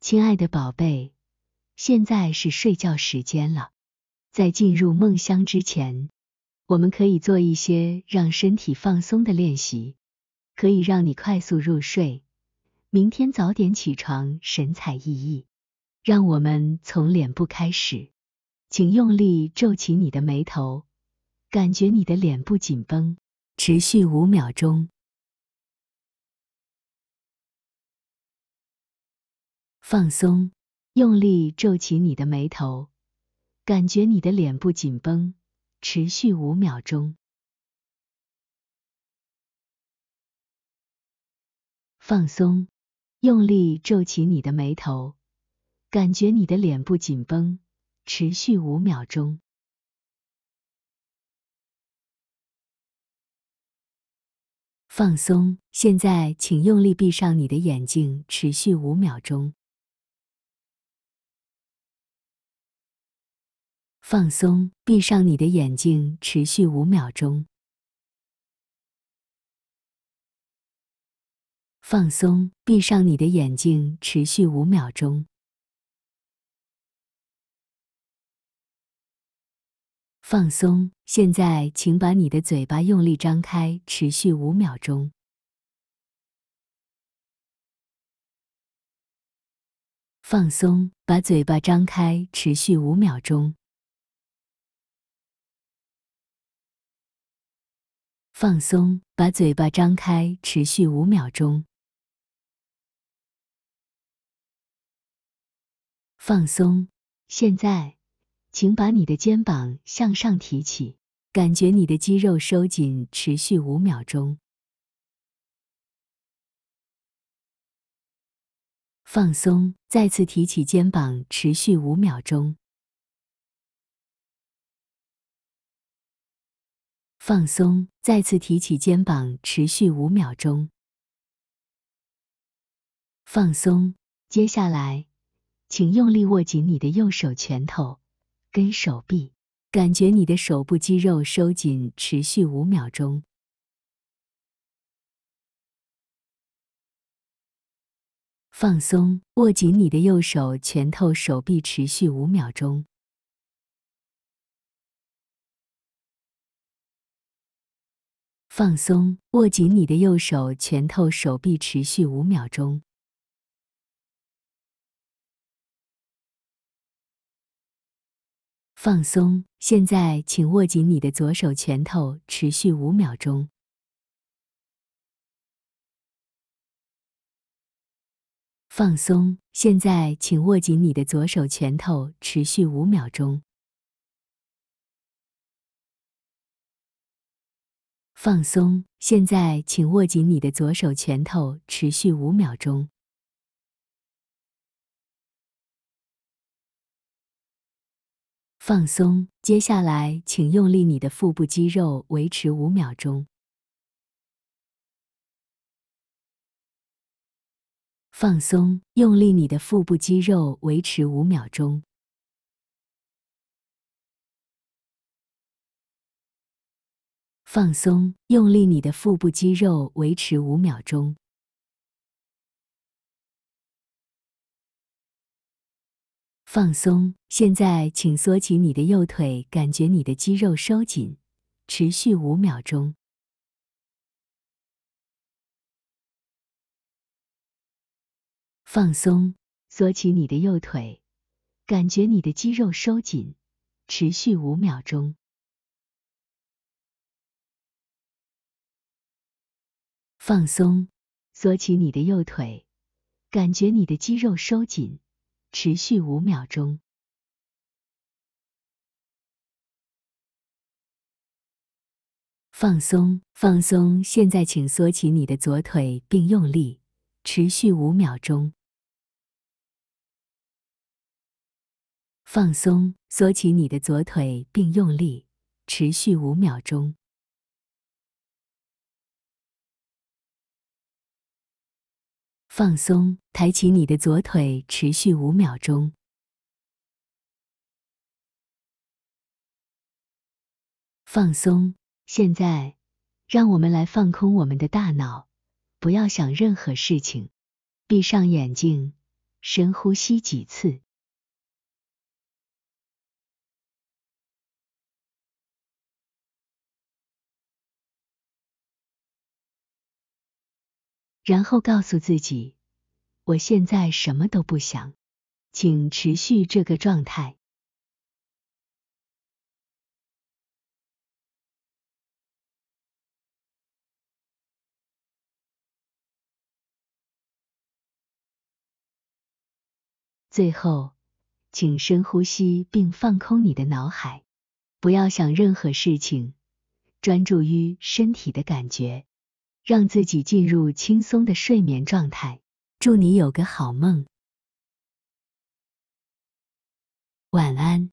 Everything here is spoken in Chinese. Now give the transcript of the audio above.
亲爱的宝贝，现在是睡觉时间了。在进入梦乡之前，我们可以做一些让身体放松的练习，可以让你快速入睡，明天早点起床，神采奕奕。让我们从脸部开始，请用力皱起你的眉头，感觉你的脸部紧绷，持续五秒钟。放松，用力皱起你的眉头，感觉你的脸部紧绷，持续五秒钟。放松，用力皱起你的眉头，感觉你的脸部紧绷，持续五秒钟。放松，现在请用力闭上你的眼睛，持续五秒钟。放松，闭上你的眼睛，持续五秒钟。放松，闭上你的眼睛，持续五秒钟。放松，现在请把你的嘴巴用力张开，持续五秒钟。放松，把嘴巴张开，持续五秒钟。放松，把嘴巴张开，持续五秒钟。放松，现在，请把你的肩膀向上提起，感觉你的肌肉收紧，持续五秒钟。放松，再次提起肩膀，持续五秒钟。放松，再次提起肩膀，持续五秒钟。放松，接下来，请用力握紧你的右手拳头跟手臂，感觉你的手部肌肉收紧，持续五秒钟。放松，握紧你的右手拳头、手臂，持续五秒钟。放松，握紧你的右手拳头、手臂，持续五秒钟。放松，现在请握紧你的左手拳头，持续五秒钟。放松，现在请握紧你的左手拳头，持续五秒钟。放松，现在请握紧你的左手拳头，持续五秒钟。放松，接下来请用力你的腹部肌肉，维持五秒钟。放松，用力你的腹部肌肉，维持五秒钟。放松，用力你的腹部肌肉，维持五秒钟。放松，现在请缩起你的右腿，感觉你的肌肉收紧，持续五秒钟。放松，缩起你的右腿，感觉你的肌肉收紧，持续五秒钟。放松，缩起你的右腿，感觉你的肌肉收紧，持续五秒钟。放松，放松，现在请缩起你的左腿并用力，持续五秒钟。放松，缩起你的左腿并用力，持续五秒钟。放松，抬起你的左腿，持续五秒钟。放松，现在让我们来放空我们的大脑，不要想任何事情，闭上眼睛，深呼吸几次。然后告诉自己，我现在什么都不想，请持续这个状态。最后，请深呼吸并放空你的脑海，不要想任何事情，专注于身体的感觉。让自己进入轻松的睡眠状态。祝你有个好梦，晚安。